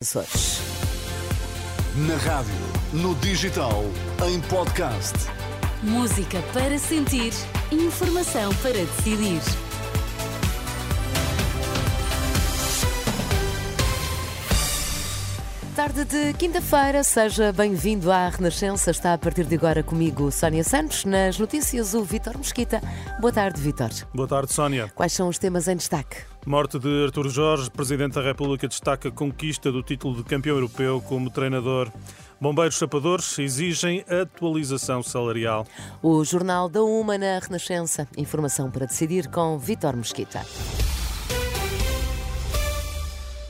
Açores. Na rádio, no digital, em podcast. Música para sentir, informação para decidir. Tarde de quinta-feira, seja bem-vindo à Renascença. Está a partir de agora comigo Sónia Santos. Nas notícias, o Vitor Mesquita. Boa tarde, Vitor. Boa tarde, Sónia. Quais são os temas em destaque? Morte de Artur Jorge, Presidente da República destaca a conquista do título de campeão europeu como treinador. Bombeiros sapadores exigem atualização salarial. O Jornal da Uma na Renascença. Informação para decidir com Vitor Mesquita.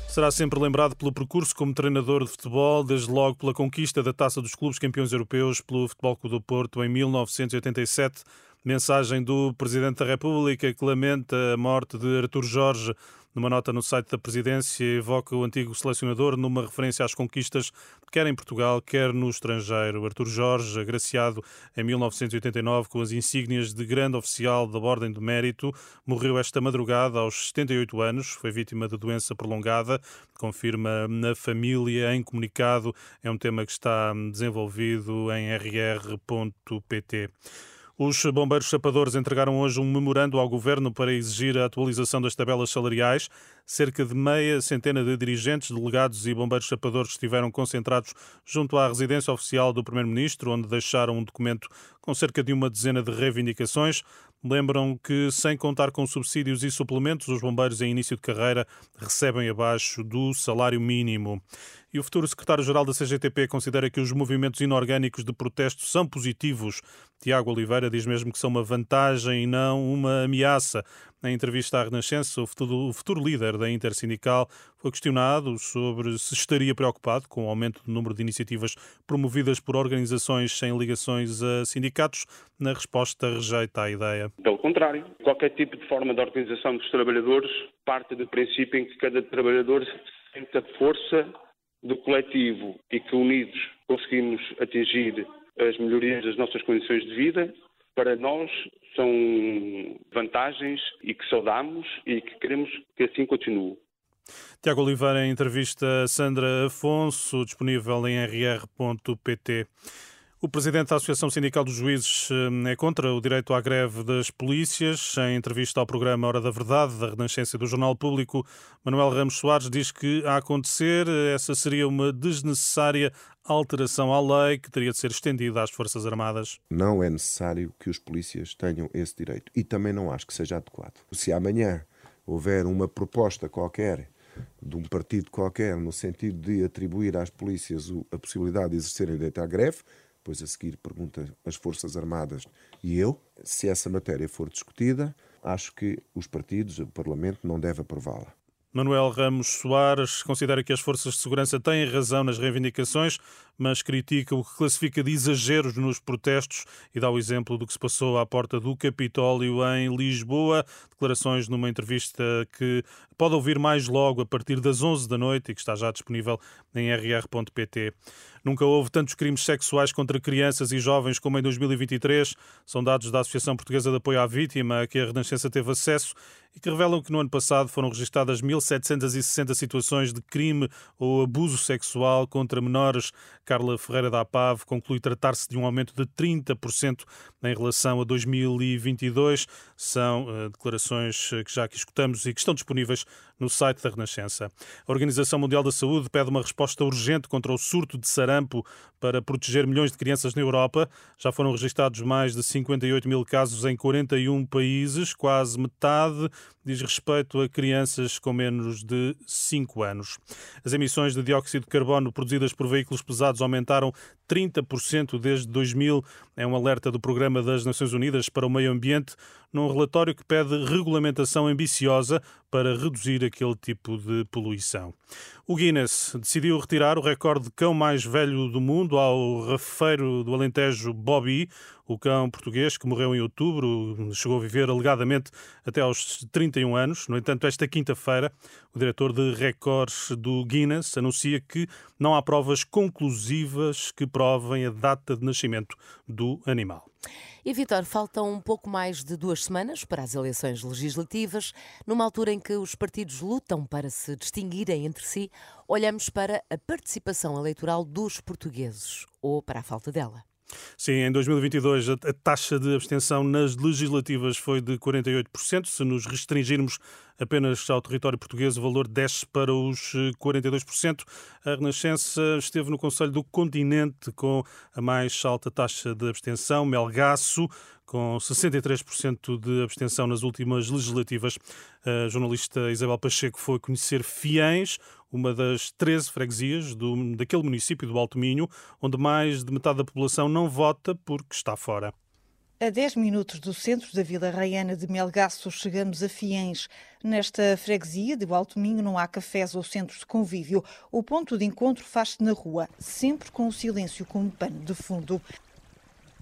Será sempre lembrado pelo percurso como treinador de futebol, desde logo pela conquista da Taça dos Clubes Campeões Europeus pelo Futebol Clube do Porto em 1987. Mensagem do Presidente da República que lamenta a morte de Artur Jorge. Numa nota no site da Presidência, evoca o antigo selecionador numa referência às conquistas, quer em Portugal, quer no estrangeiro. Artur Jorge, agraciado em 1989 com as insígnias de grande oficial da Ordem do Mérito, morreu esta madrugada aos 78 anos. Foi vítima de doença prolongada, confirma na família em comunicado. É um tema que está desenvolvido em rr.pt. Os bombeiros sapadores entregaram hoje um memorando ao governo para exigir a atualização das tabelas salariais. Cerca de meia centena de dirigentes, delegados e bombeiros sapadores estiveram concentrados junto à residência oficial do primeiro-ministro, onde deixaram um documento com cerca de uma dezena de reivindicações. Lembram que, sem contar com subsídios e suplementos, os bombeiros em início de carreira recebem abaixo do salário mínimo. E o futuro secretário-geral da CGTP considera que os movimentos inorgânicos de protesto são positivos. Tiago Oliveira diz mesmo que são uma vantagem e não uma ameaça. Na entrevista à Renascença, o futuro, o futuro líder da Intersindical foi questionado sobre se estaria preocupado com o aumento do número de iniciativas promovidas por organizações sem ligações a sindicatos. Na resposta, rejeita a ideia. Pelo contrário, qualquer tipo de forma de organização dos trabalhadores parte do princípio em que cada trabalhador sente a força do coletivo e que unidos conseguimos atingir as melhorias das nossas condições de vida, para nós são vantagens e que saudamos e que queremos que assim continue. Tiago Oliveira, entrevista a Sandra Afonso, disponível em rr.pt. O presidente da Associação Sindical dos Juízes eh, é contra o direito à greve das polícias. Em entrevista ao programa Hora da Verdade, da Renascença do Jornal Público, Manuel Ramos Soares diz que, a acontecer, essa seria uma desnecessária alteração à lei que teria de ser estendida às Forças Armadas. Não é necessário que os polícias tenham esse direito e também não acho que seja adequado. Se amanhã houver uma proposta qualquer de um partido qualquer no sentido de atribuir às polícias a possibilidade de exercerem direito à greve, depois a seguir pergunta as Forças Armadas e eu, se essa matéria for discutida, acho que os partidos, o Parlamento, não deve aprová-la. Manuel Ramos Soares considera que as forças de segurança têm razão nas reivindicações, mas critica o que classifica de exageros nos protestos e dá o exemplo do que se passou à porta do Capitólio em Lisboa. Declarações numa entrevista que pode ouvir mais logo a partir das 11 da noite e que está já disponível em rr.pt. Nunca houve tantos crimes sexuais contra crianças e jovens como em 2023. São dados da Associação Portuguesa de Apoio à Vítima, a que a Renascença teve acesso e que revelam que no ano passado foram registadas 1.760 situações de crime ou abuso sexual contra menores. Carla Ferreira da APAV conclui tratar-se de um aumento de 30% em relação a 2022. São uh, declarações que já aqui escutamos e que estão disponíveis no site da Renascença. A Organização Mundial da Saúde pede uma resposta urgente contra o surto de sarampo para proteger milhões de crianças na Europa. Já foram registados mais de 58 mil casos em 41 países, quase metade diz respeito a crianças com menos de 5 anos. As emissões de dióxido de carbono produzidas por veículos pesados aumentaram 30% desde 2000. É um alerta do Programa das Nações Unidas para o Meio Ambiente, num relatório que pede regulamentação ambiciosa para reduzir aquele tipo de poluição. O Guinness decidiu retirar o recorde de cão mais velho do mundo ao rafeiro do Alentejo Bobby. O cão português, que morreu em outubro, chegou a viver alegadamente até aos 31 anos. No entanto, esta quinta-feira, o diretor de recordes do Guinness anuncia que não há provas conclusivas que provem a data de nascimento do animal. E Vitor, faltam um pouco mais de duas semanas para as eleições legislativas, numa altura em que os partidos lutam para se distinguirem entre si, olhamos para a participação eleitoral dos portugueses ou para a falta dela. Sim, em 2022 a, taxa de abstenção nas legislativas foi de 48%. Se nos restringirmos apenas ao território português, o valor desce para os 42%. Eh, a Renascença esteve no Conselho do Continente com a mais alta taxa de abstenção, Melgaço, com 63% de abstenção nas últimas legislativas. A jornalista Isabel Pacheco foi conhecer Fiães, uma das 13 freguesias do, daquele município do Alto Minho, onde mais de metade da população não vota porque está fora. A 10 minutos do centro da Vila Raiana de Melgaço, chegamos a Fiães. Nesta freguesia de Alto Minho não há cafés ou centros de convívio. O ponto de encontro faz-se na rua, sempre com o silêncio como pano de fundo.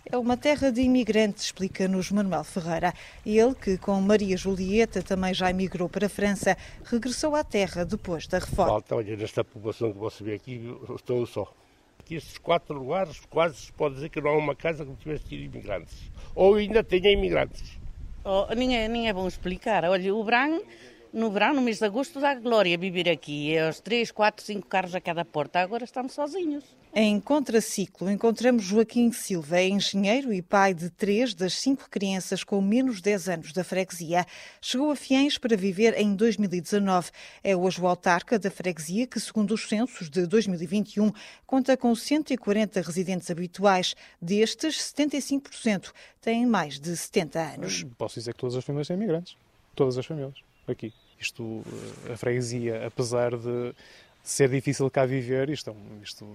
É uma terra de imigrantes, explica-nos Manuel Ferreira. Ele, que com Maria Julieta também já emigrou para a França, regressou à terra depois da reforma. Falta, olha, nesta população que você vê aqui, estou só. Aqui estes quatro lugares, quase se pode dizer que não há uma casa que não tivesse tido imigrantes ou ainda tenha imigrantes. Oh, nem, é, nem é bom explicar. Olha, o Bran, no verão, no mês de agosto, dá glória viver aqui. É os três, quatro, cinco carros a cada porta. Agora estamos sozinhos. Em contraciclo, encontramos Joaquim Silva, é engenheiro e pai de três das cinco crianças com menos de 10 anos da freguesia. Chegou a Fiães para viver em 2019. É hoje o autarca da freguesia que, segundo os censos de 2021, conta com 140 residentes habituais. Destes, 75% têm mais de 70 anos. Posso dizer que todas as famílias têm imigrantes. Todas as famílias, aqui. Isto, eh, a freguesia, apesar de ser difícil cá viver, isto, é isto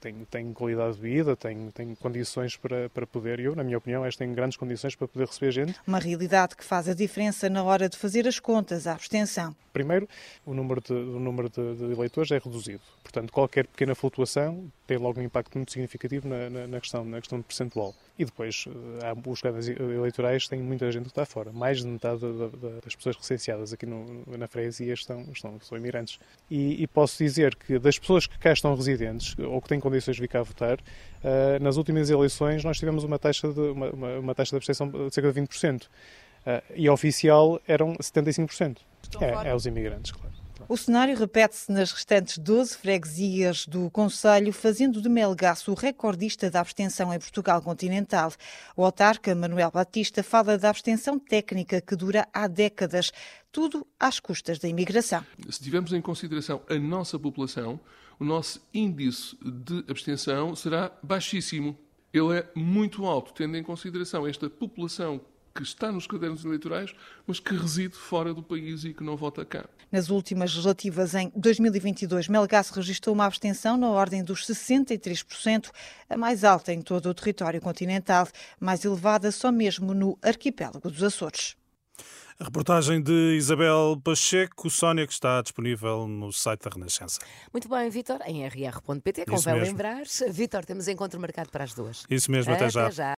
tem, tem qualidade de vida, tem, tem condições para, para poder, eu, na minha opinião, esta tem grandes condições para poder receber gente. Uma realidade que faz a diferença na hora de fazer as contas, a abstenção. Primeiro, o número de, o número de, de eleitores é reduzido. Portanto, qualquer pequena flutuação tem logo um impacto muito significativo na, na, na questão, na questão percentual. E depois, eh, há, os canais eleitorais têm muita gente que está fora. Mais de metade da, da, das pessoas recenseadas aqui no, na freguesia estão, estão, são imigrantes. E, e, posso dizer que das pessoas que cá estão residentes, ou que têm condições de vir cá votar, uh, nas últimas eleições nós tivemos uma taxa de, uma, uma, uma taxa de abstenção de cerca de 20%. Uh, eh, e oficial eram 75%. É, é os imigrantes, claro. O cenário repete-se nas restantes 12 freguesias do Conselho, fazendo de Melgaço o recordista da abstenção em Portugal continental. O autarca Manuel Batista fala da abstenção técnica que dura há décadas, tudo às custas da imigração. Se tivermos em consideração a nossa população, o nosso índice de abstenção será baixíssimo. Ele é muito alto, tendo em consideração esta população que está nos cadernos eleitorais, mas que reside fora do país e que não vota cá. Nas últimas legislativas em 2022, Melgaço registrou uma abstenção na ordem dos 63%, a mais alta em todo o território continental, mais elevada só mesmo no arquipélago dos Açores. A reportagem de Isabel Pacheco, Sónia, que está disponível no site da Renascença. Muito bem, Vitor, em rr.pt, convém lembrar. Vitor, temos encontro marcado para as duas. Isso mesmo, até, até já. já.